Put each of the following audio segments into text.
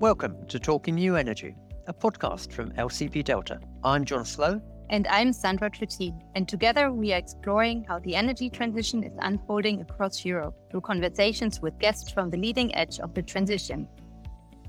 Welcome to Talking New Energy, a podcast from LCP Delta. I'm Jon Slowe. And I'm Sandra Trittin. And together we are exploring how the energy transition is unfolding across Europe through conversations with guests from the leading edge of the transition.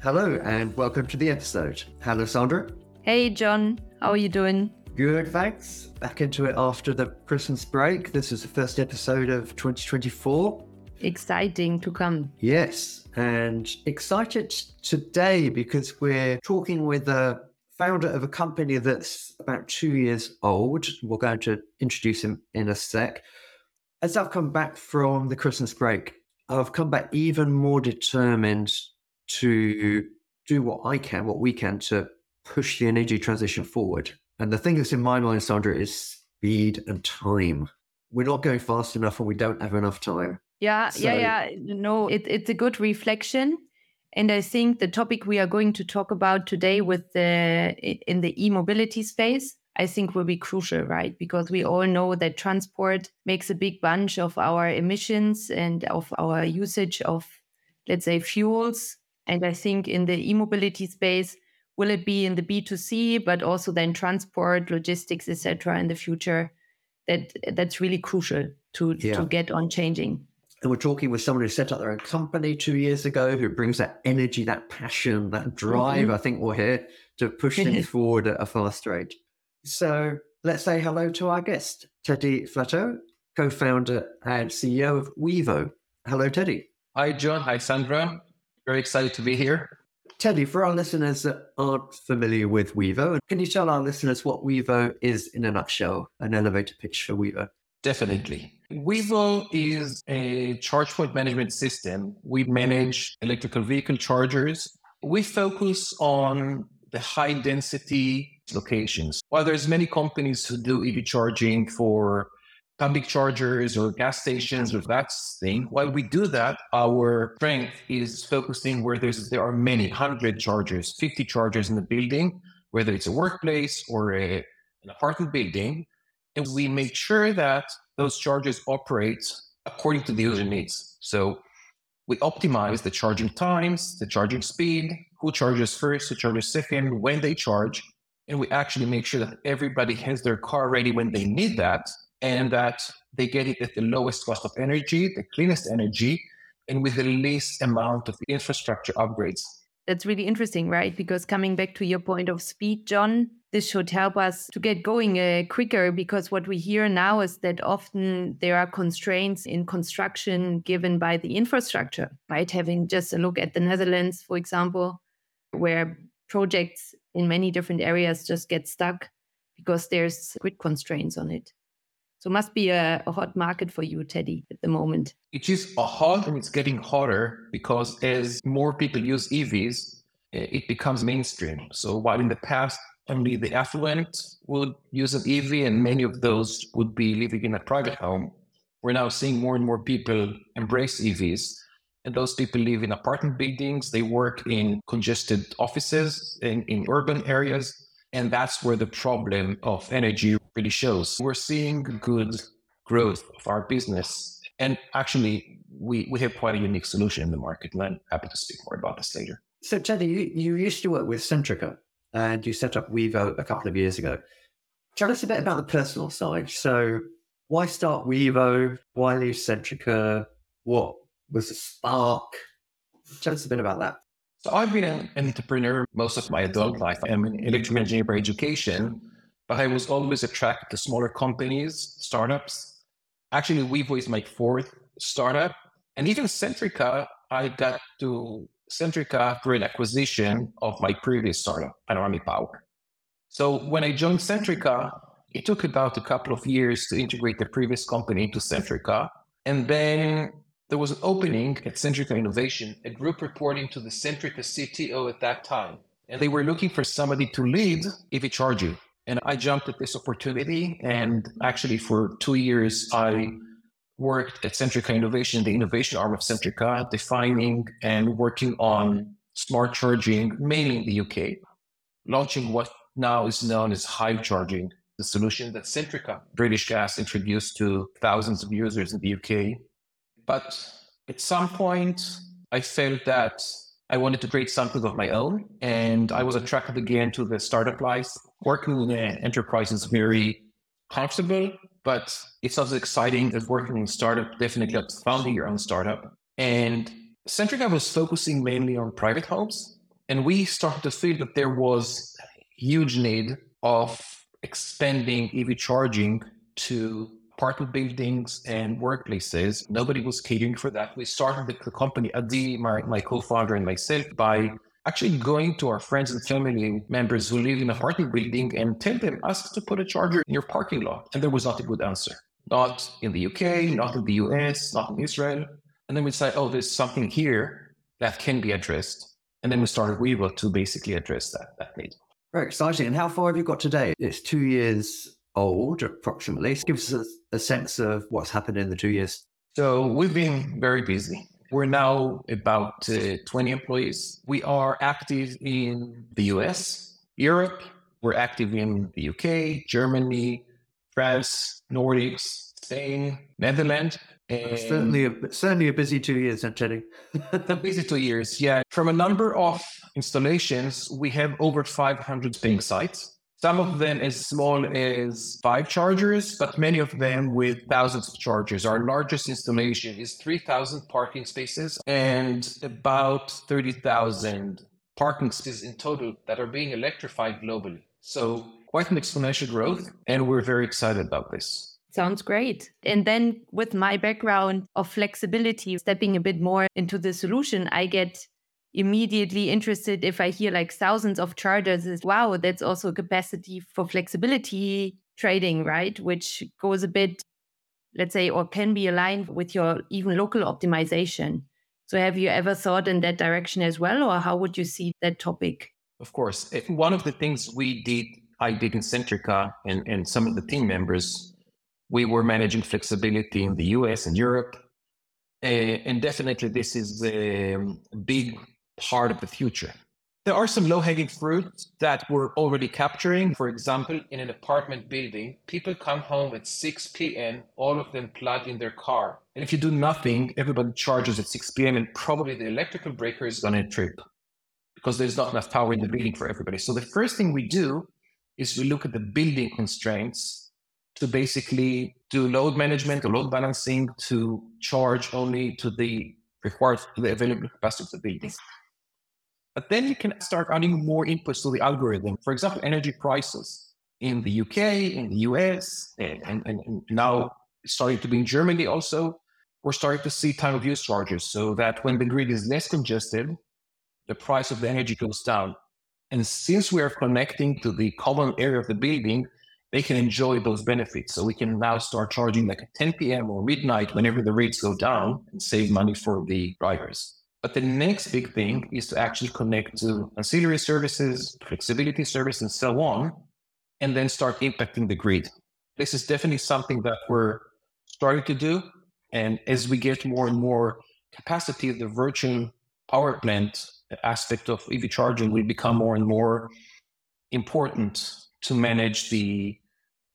Hello, and welcome to the episode. Hello, Sandra. Hey, Jon. How are you doing? Good, thanks. Back into it after the Christmas break. This is the first episode of 2024. Exciting to come. Yes, and excited today because we're talking with a founder of a company that's about two years old. We're going to introduce him in a sec. As I've come back from the Christmas break, I've come back even more determined to do what I can, what we can to push the energy transition forward. And the thing that's in my mind, Sandra, is speed and time. We're not going fast enough and we don't have enough time. Yeah, so, yeah, yeah. No, it, it's a good reflection. And I think the topic we are going to talk about today with the in the e-mobility space, I think will be crucial, right? Because we all know that transport makes a big bunch of our emissions and of our usage of, let's say, fuels. And I think in the e-mobility space, will it be in the B2C, but also then transport, logistics, etc. in the future? That that's really crucial to yeah. to get on changing. And we're talking with someone who set up their own company two years ago, who brings that energy, that passion, that drive. Mm-hmm. I think we're here to push things forward at a fast rate. So let's say hello to our guest, Teddy Flatau, co founder and CEO of Wevo. Hello, Teddy. Hi, Jon. Hi, Sandra. Very excited to be here. Teddy, for our listeners that aren't familiar with Wevo, can you tell our listeners what Wevo is in a nutshell, an elevator pitch for Wevo? Definitely. Wevo is a charge point management system. We manage electrical vehicle chargers. We focus on the high density locations. While there's many companies who do EV charging for public chargers or gas stations or that thing, while we do that, our strength is focusing where there's there are many hundred chargers, 50 chargers in the building, whether it's a workplace or a, an apartment building. And we make sure that those chargers operate according to the user needs. So we optimize the charging times, the charging speed, who charges first, who charges second, when they charge. And we actually make sure that everybody has their car ready when they need that and that they get it at the lowest cost of energy, the cleanest energy, and with the least amount of infrastructure upgrades. That's really interesting, right? Because coming back to your point of speed, Jon, this should help us to get going uh, quicker because what we hear now is that often there are constraints in construction given by the infrastructure, right? Having just a look at the Netherlands, for example, where projects in many different areas just get stuck because there's grid constraints on it. So must be a, a, hot market for you, Teddy, at the moment. It is a hot and it's getting hotter because as more people use EVs, eh, it becomes mainstream. So while in the past only the affluent would use an EV, and many of those would be living in a private home. We're now seeing more and more people embrace EVs. And those people live in apartment buildings, they work in congested offices in, in urban areas. And that's where the problem of energy really shows. We're seeing good growth of our business. And actually, we, we have quite a unique solution in the market. And I'm happy to speak more about this later. So, Teddy, you, you used to work with Centrica and you set up Wevo a couple of years ago. Tell us a bit about the personal side. So, why start Wevo? Why leave Centrica? What was the spark? Tell us a bit about that. So, I've been an entrepreneur most of my adult mm-hmm. life. I'm an electrical engineer by education, but I was always attracted to smaller companies, startups. Actually, Wevo is my fourth startup. And even Centrica, I got to Centrica through an acquisition of my previous startup, Panoramic Power. So when I joined Centrica, it took about a couple of years to integrate the previous company into Centrica. And then there was an opening at Centrica Innovation, a group reporting to the Centrica CTO at that time. And they were looking for somebody to lead EV charging. And I jumped at this opportunity. And actually, for two years, I worked at Centrica Innovation, the innovation arm of Centrica, defining and working on smart charging, mainly in the UK, launching what now is known as Hive charging, the solution that Centrica, British Gas, introduced to thousands of users in the UK. But at some point, I felt that I wanted to create something of my own. And I was attracted again to the startup life. Working in an enterprise is very comfortable, but it's not as exciting as working in a startup, definitely as founding your own startup. And Centrica was focusing mainly on private homes. And we started to feel that there was huge need of expanding EV charging to apartment buildings and workplaces. Nobody was catering for that. We started the company, Adi, my, my co-founder and myself, by actually going to our friends and family members who live in a apartment building and tell them, ask to put a charger in your parking lot. And there was not a good answer. Not in the UK, not in the US, not in Israel. And then we say, oh, there's something here that can be addressed. And then we started Wevo to basically address that, that need. Very exciting. And how far have you got today? It's two years old, approximately. Give us a, a sense of what's happened in the two years. So we've been very busy. We're now about uh, 20 employees. We are active in the US, Europe. We're active in the UK, Germany, France, Nordics, Spain, Netherlands. And certainly, a, certainly a busy two years, I'm telling. a busy two years, yeah. From a number of installations, we have over 500 paying sites. Some of them as small as five chargers, but many of them with thousands of chargers. Our largest installation is 3,000 parking spaces and about 30,000 parking spaces in total that are being electrified globally. So quite an exponential growth, and we're very excited about this. Sounds great. And then with my background of flexibility, stepping a bit more into the solution, I get immediately interested if I hear like thousands of chargers is wow, that's also capacity for flexibility trading, right? Which goes a bit, let's say, or can be aligned with your even local optimization. So have you ever thought in that direction as well, or how would you see that topic? Of course. One of the things we did, I did in Centrica and, and some of the team members, we were managing flexibility in the US and Europe. Uh, and definitely this is a big part of the future. There are some low hanging fruits that we're already capturing. For example, in an apartment building, people come home at 6 p.m., all of them plug in their car. And if you do nothing, everybody charges at 6 p.m., and probably the electrical breaker is going to trip because there's not enough power in the building for everybody. So the first thing we do is we look at the building constraints to basically do load management or load balancing to charge only to the required the available capacity of the building. But then you can start adding more inputs to the algorithm. For example, energy prices in the UK, in the US, and, and, and now starting to be in Germany also. We're starting to see time of use charges so that when the grid is less congested, the price of the energy goes down. And since we are connecting to the common area of the building, they can enjoy those benefits. So we can now start charging like at 10 p.m. or midnight whenever the rates go down and save money for the drivers. But the next big thing is to actually connect to ancillary services, flexibility service, and so on, and then start impacting the grid. This is definitely something that we're starting to do. And as we get more and more capacity, the virtual power plant aspect of EV charging will become more and more important to manage the,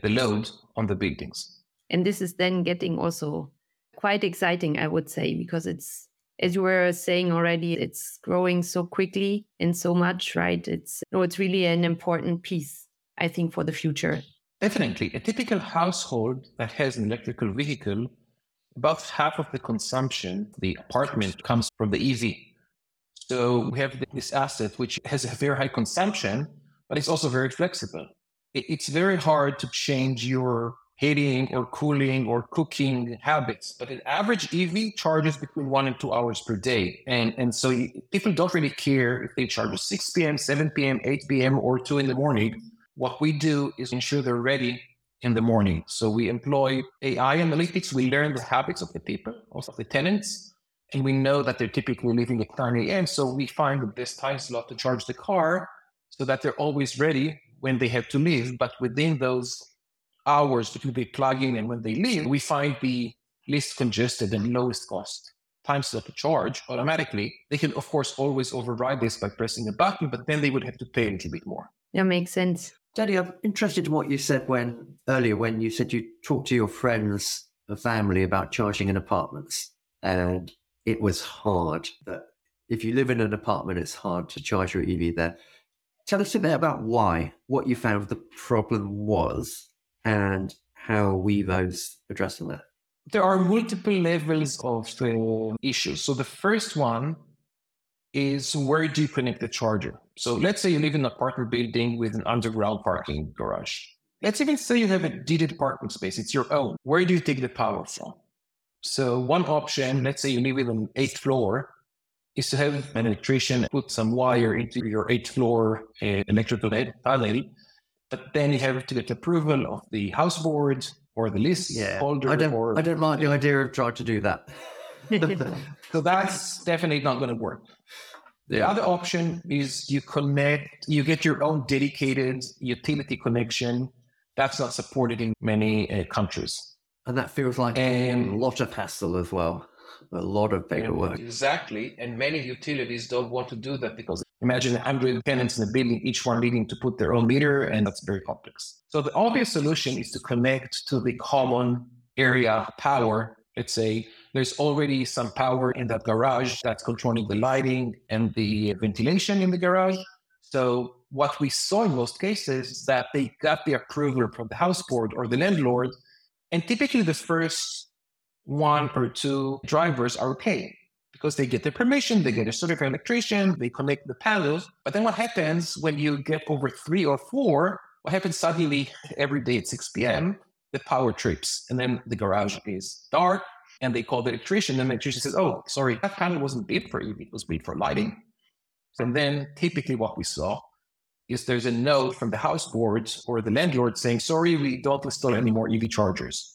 the load on the buildings. And this is then getting also quite exciting, I would say, because it's as you were saying already, it's growing so quickly and so much, right? It's no, it's really an important piece, I think, for the future. Definitely. A typical household that has an electrical vehicle, about half of the consumption, the apartment comes from the EV. So we have this asset which has a very high consumption, but it's also very flexible. It's very hard to change your heating or cooling or cooking habits. But an average EV charges between one and two hours per day. And, and so people don't really care if they charge at 6 p.m., 7 p.m., 8 p.m., or 2 in the morning. What we do is ensure they're ready in the morning. So we employ AI analytics. We learn the habits of the people, also the tenants. And we know that they're typically leaving at 9 a.m. So we find the best time slot to charge the car so that they're always ready when they have to leave. But within those hours between they plug in and when they leave, we find the least congested and lowest cost times slot to charge automatically. They can, of course, always override this by pressing a button, but then they would have to pay a little bit more. That makes sense. Teddy, I'm interested in what you said when earlier when you said you talked to your friends and family about charging in apartments, and it was hard that if you live in an apartment, it's hard to charge your EV there. Tell us a bit about why, what you found the problem was, and how Wevo's addressing that. There are multiple levels of issues. So the first one is where do you connect the charger? So let's say you live in an apartment building with an underground parking garage. Let's even say you have a deeded parking space, it's your own. Where do you take the power from? So one option, let's say you live in an eighth floor, is to have an electrician put some wire into your eighth floor uh, electrical panel, but then you have to get approval of the house board or the list Yeah, holder. I don't, or, I don't like the idea of trying to do that. so that's definitely not going to work. The other option is you connect, you get your own dedicated utility connection. That's not supported in many uh, countries. And that feels like a lot of hassle as well, a lot of paperwork. Exactly. And many utilities don't want to do that because imagine 100 tenants in a building, each one needing to put their own meter, and that's very complex. So the obvious solution is to connect to the common area power. Let's say there's already some power in that garage that's controlling the lighting and the ventilation in the garage. So what we saw in most cases is that they got the approval from the house board or the landlord, and typically the first one or two drivers are okay because they get the permission, they get a certified electrician, they connect the panels. But then what happens when you get over three or four? What happens suddenly every day at 6 p.m.? The power trips, and then the garage is dark, and they call the electrician, and the electrician says, "Oh, sorry, that panel wasn't built for EV; it was built for lighting." And then typically what we saw is there's a note from the house board or the landlord saying, "Sorry, we don't install any more EV chargers."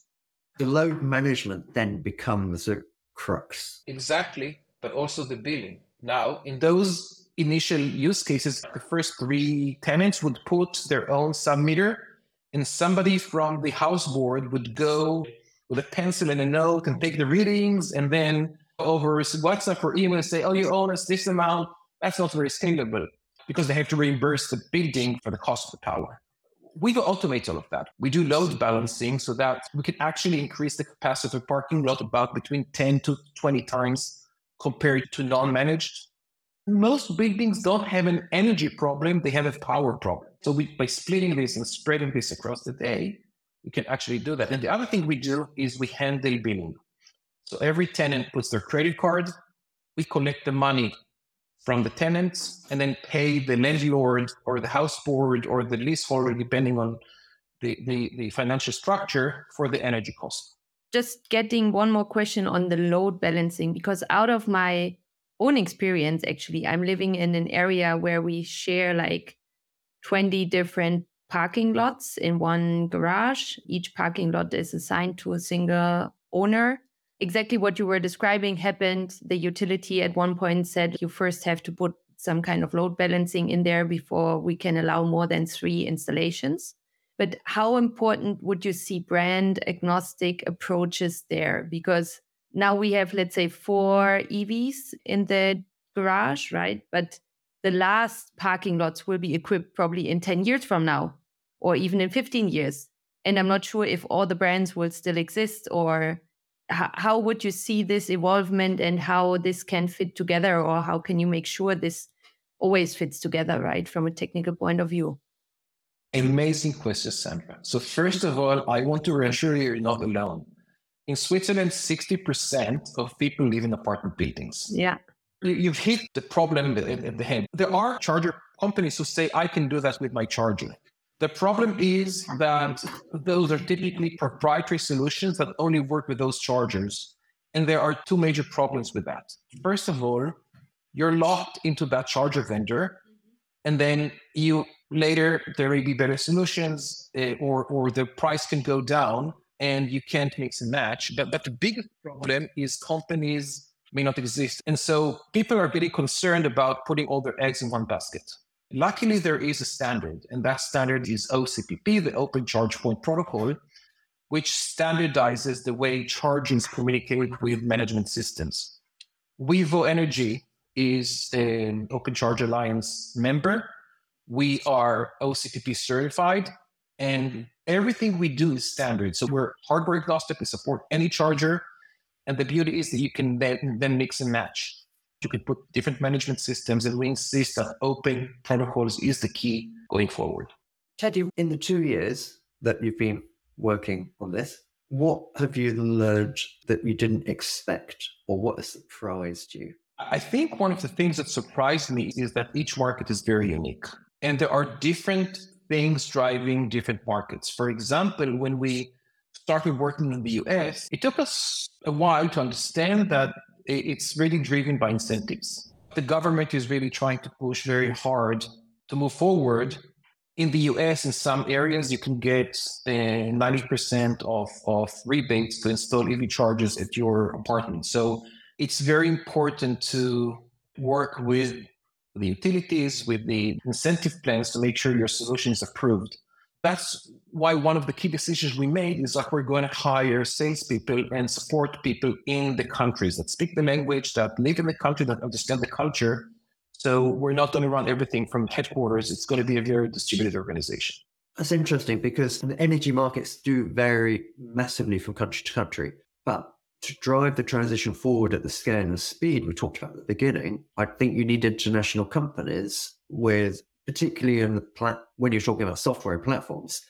The load management then becomes a crux. Exactly, but also the billing. Now, in those initial use cases, the first three tenants would put their own submeter, and somebody from the house board would go with a pencil and a note and take the readings, and then over WhatsApp or email and say, "Oh, you owe us this amount." That's not very scalable because they have to reimburse the building for the cost of the power. We automate all of that. We do load balancing so that we can actually increase the capacity of a parking lot about between 10 to 20 times compared to non-managed. Most buildings don't have an energy problem, they have a power problem. So we, by splitting this and spreading this across the day, we can actually do that. And the other thing we do is we handle billing. So every tenant puts their credit card, we collect the money from the tenants and then pay the landlord or the house board or the leaseholder, depending on the, the, the financial structure for the energy cost. Just getting one more question on the load balancing, because out of my own experience, actually, I'm living in an area where we share like 20 different parking lots in one garage. Each parking lot is assigned to a single owner exactly what you were describing happened. The utility at one point said you first have to put some kind of load balancing in there before we can allow more than three installations. But how important would you see brand agnostic approaches there? Because now we have, let's say, four EVs in the garage, right? But the last parking lots will be equipped probably in 10 years from now or even in 15 years. And I'm not sure if all the brands will still exist or how, how would you see this evolvement and how this can fit together or how can you make sure this always fits together right from a technical point of view? Amazing question sandra. So first of all i want to reassure you you're not alone. In switzerland 60% of people live in apartment buildings. Yeah. You've hit the problem at the head. There are charger companies who say i can do that with my charger the problem is that those are typically proprietary solutions that only work with those chargers. And there are two major problems with that. First of all, you're locked into that charger vendor. And then you later, there may be better solutions uh, or, or the price can go down and you can't mix and match. But, but the biggest problem is companies may not exist. And so people are very concerned about putting all their eggs in one basket. Luckily, there is a standard, and that standard is OCPP, the Open Charge Point Protocol, which standardizes the way chargers communicate with management systems. Wevo Energy is an Open Charge Alliance member. We are OCPP certified, and everything we do is standard. So we're hardware agnostic. We support any charger, and the beauty is that you can then, then mix and match. You can put different management systems, and we insist that open protocols is the key going forward. Teddy, in the two years that you've been working on this, what have you learned that you didn't expect, or what has surprised you? I think one of the things that surprised me is that each market is very unique, and there are different things driving different markets. For example, when we started working in the US, it took us a while to understand that it's really driven by incentives. The government is really trying to push very hard to move forward. In the US, in some areas, you can get uh, 90% of, of rebates to install EV chargers at your apartment. So it's very important to work with the utilities, with the incentive plans to make sure your solution is approved that's why one of the key decisions we made is like we're going to hire salespeople and support people in the countries that speak the language, that live in the country, that understand the culture. So we're not going to run everything from headquarters. It's going to be a very distributed organization. That's interesting because the energy markets do vary massively from country to country. But to drive the transition forward at the scale and speed we talked about at the beginning, I think you need international companies with particularly in the plat- when you're talking about software platforms,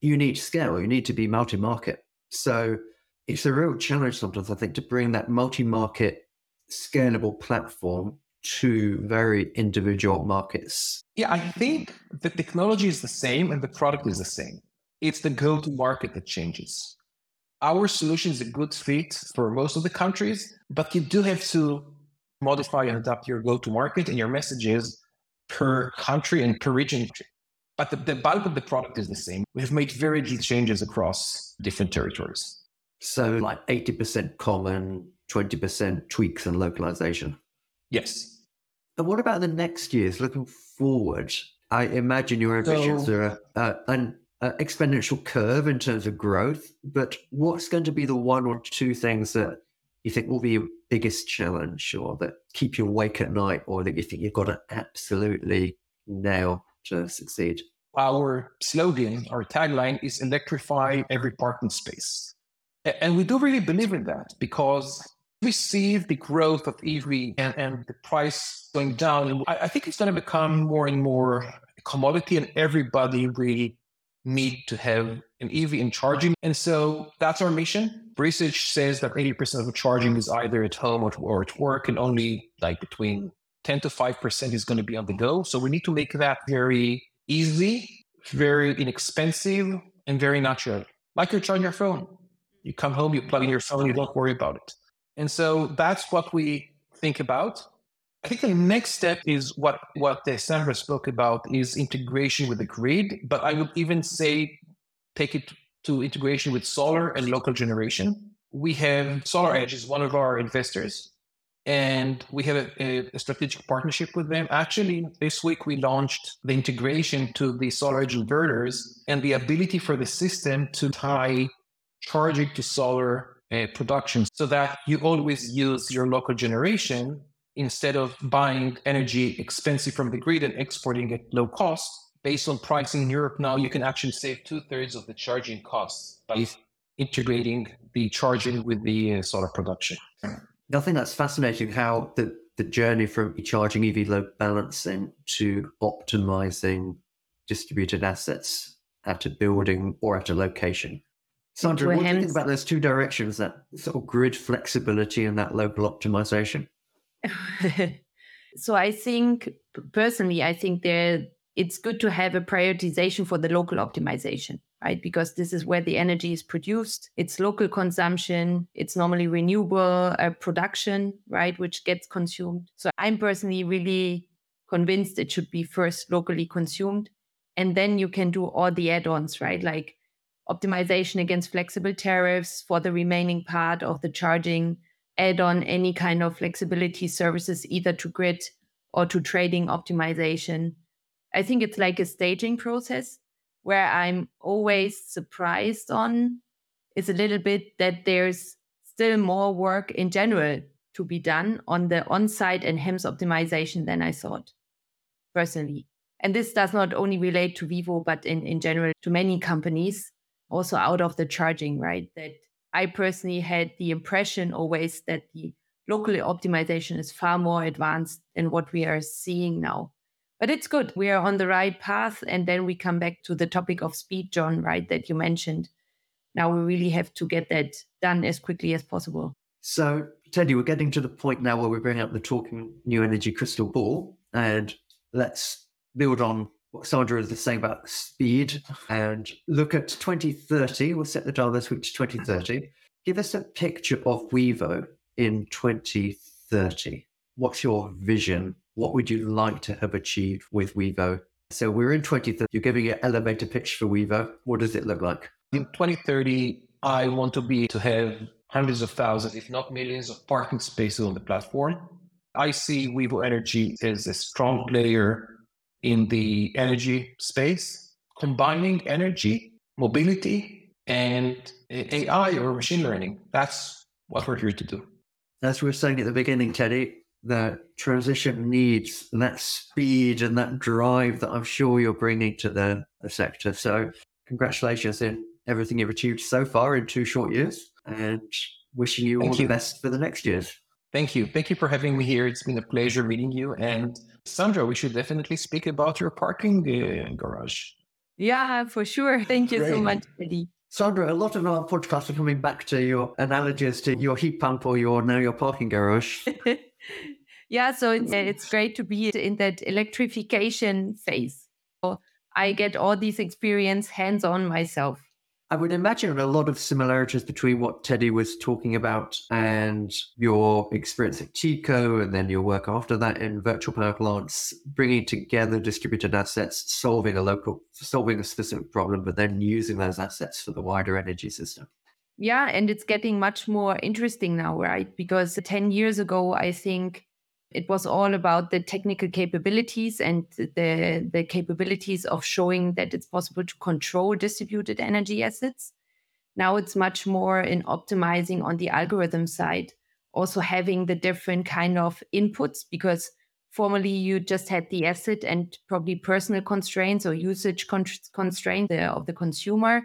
you need scale. You need to be multi-market. So it's a real challenge sometimes, I think, to bring that multi-market scalable platform to very individual markets. Yeah, I think the technology is the same and the product is the same. It's the go-to-market that changes. Our solution is a good fit for most of the countries, but you do have to modify and adapt your go-to-market and your messages per country and per region. But the, the bulk of the product is the same. We have made very little changes across different territories. So, like 80% common, 20% tweaks and localization. Yes. And what about the next years looking forward? I imagine your ambitions so, are uh, an uh, exponential curve in terms of growth, but what's going to be the one or two things that you think will be your biggest challenge or that keep you awake at night or that you think you've got to absolutely nail to succeed? Our slogan, our tagline is electrify every parking space. And we do really believe in that because we see the growth of EV and, and the price going down. I, think it's going to become more and more commodity and everybody really need to have an EV in charging. And so that's our mission. Research says that 80% of charging is either at home or, at work, and only like between 10 to 5% is going to be on the go. So we need to make that very easy, very inexpensive, and very natural. Like you're charging your phone. You come home, you plug in your phone, you don't worry about it. And so that's what we think about. I think the next step is what what Sandra spoke about is integration with the grid, but I would even say take it to integration with solar and local generation. We have SolarEdge is one of our investors, and we have a, a, strategic partnership with them. Actually, this week we launched the integration to the SolarEdge inverters and the ability for the system to tie charging to solar uh, production so that you always use your local generation instead of buying energy expensive from the grid and exporting at low cost, based on pricing in Europe now, you can actually save two thirds of the charging costs by integrating the charging with the uh, solar production. I think that's fascinating how the, the journey from charging EV load balancing to optimizing distributed assets at a building or at a location. Sandra, what do you think about those two directions, that sort of grid flexibility and that local optimization? so I think personally, I think there it's good to have a prioritization for the local optimization, right? Because this is where the energy is produced. It's local consumption. It's normally renewable uh, production, right, which gets consumed. So I'm personally really convinced it should be first locally consumed, and then you can do all the add-ons, right? Like optimization against flexible tariffs for the remaining part of the charging add on any kind of flexibility services, either to grid or to trading optimization. I think it's like a staging process where I'm always surprised on is a little bit that there's still more work in general to be done on the on-site and HEMS optimization than I thought personally. And this does not only relate to Wevo, but in, in general to many companies, also out of the charging, right? That I personally had the impression always that the local optimization is far more advanced than what we are seeing now. But it's good. We are on the right path. And then we come back to the topic of speed, Jon, right, that you mentioned. Now we really have to get that done as quickly as possible. So, Teddy, we're getting to the point now where we bring up the talking new energy crystal ball. And let's build on what Sandra is saying about speed and look at 2030. We'll set the dial switch week to 2030. Give us a picture of Wevo in 2030. What's your vision? What would you like to have achieved with Wevo? So we're in 2030. You're giving an elevator pitch for Wevo. What does it look like? In 2030, I want to be to have hundreds of thousands, if not millions, of parking spaces on the platform. I see Wevo Energy as a strong player in the energy space, combining energy, mobility, and AI or machine learning. That's what we're here to do. As we were saying at the beginning, Teddy, the transition needs that speed and that drive that I'm sure you're bringing to the, the sector. So, congratulations in everything you've achieved so far in two short years and wishing you Thank all you. the best for the next years. Thank you. Thank you for having me here. It's been a pleasure meeting you. And Sandra, we should definitely speak about your parking uh, garage. Yeah, for sure. Thank you Great. so much, Teddy. Sandra, a lot of our podcasts are coming back to your analogies to your heat pump or your now your parking garage. yeah, so it's, it's great to be in that electrification phase. So I get all these experience hands on myself. I would imagine a lot of similarities between what Teddy was talking about and your experience at Tiko, and then your work after that in virtual power plants, bringing together distributed assets, solving a local, solving a specific problem, but then using those assets for the wider energy system. Yeah, and it's getting much more interesting now, right? Because 10 years ago, I think it was all about the technical capabilities and the, the capabilities of showing that it's possible to control distributed energy assets. Now it's much more in optimizing on the algorithm side, also having the different kind of inputs because formerly you just had the asset and probably personal constraints or usage con- constraints uh, of the consumer.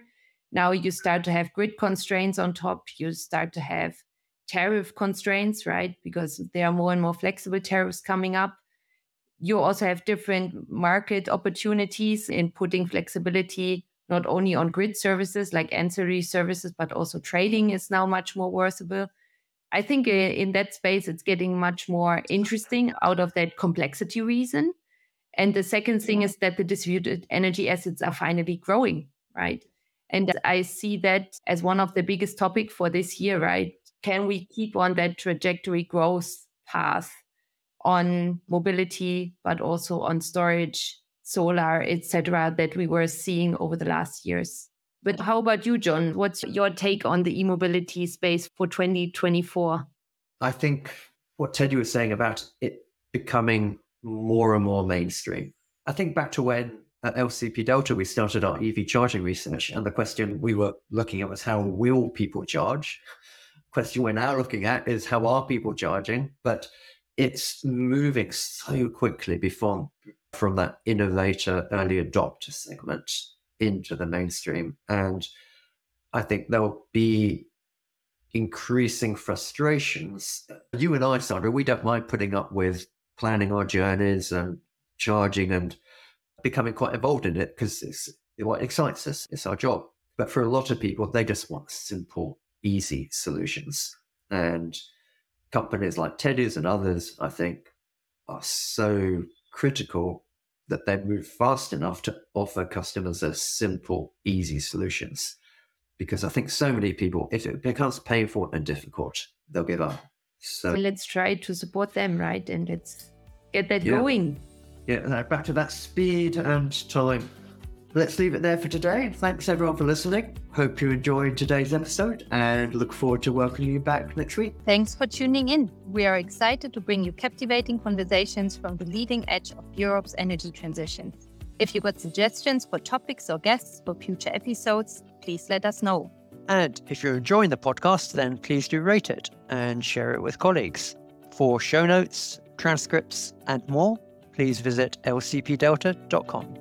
Now you start to have grid constraints on top. You start to have tariff constraints, right? Because there are more and more flexible tariffs coming up. You also have different market opportunities in putting flexibility not only on grid services like ancillary services, but also trading is now much more worthwhile. I think uh, in that space, it's getting much more interesting out of that complexity reason. And the second thing is that the distributed energy assets are finally growing, right? And I see that as one of the biggest topic for this year, right? Can we keep on that trajectory growth path on mobility, but also on storage, solar, etc., that we were seeing over the last years? But how about you, Jon? What's your take on the e-mobility space for 2024? I think what Teddy was saying about it becoming more and more mainstream. I think back to when at LCP Delta we started our EV charging research, and the question we were looking at was how will people charge? Question we're now looking at is how are people charging? But it's moving so quickly before from that innovator early adopter segment into the mainstream. And I think there'll be increasing frustrations. You and I, Sandra, we don't mind putting up with planning our journeys and charging and becoming quite involved in it because it's what excites us. It's our job. But for a lot of people, they just want simple easy solutions. And companies like Teddy's and others, I think, are so critical that they move fast enough to offer customers a simple, easy solutions. Because I think so many people, if it becomes painful and difficult, they'll give up. So let's try to support them, right? And let's get that yeah. going. Yeah, back to that speed and time let's leave it there for today. Thanks everyone for listening. Hope you enjoyed today's episode and look forward to welcoming you back next week. Thanks for tuning in. We are excited to bring you captivating conversations from the leading edge of Europe's energy transition. If you've got suggestions for topics or guests for future episodes, please let us know. And if you're enjoying the podcast, then please do rate it and share it with colleagues. For show notes, transcripts, and more, please visit lcpdelta.com.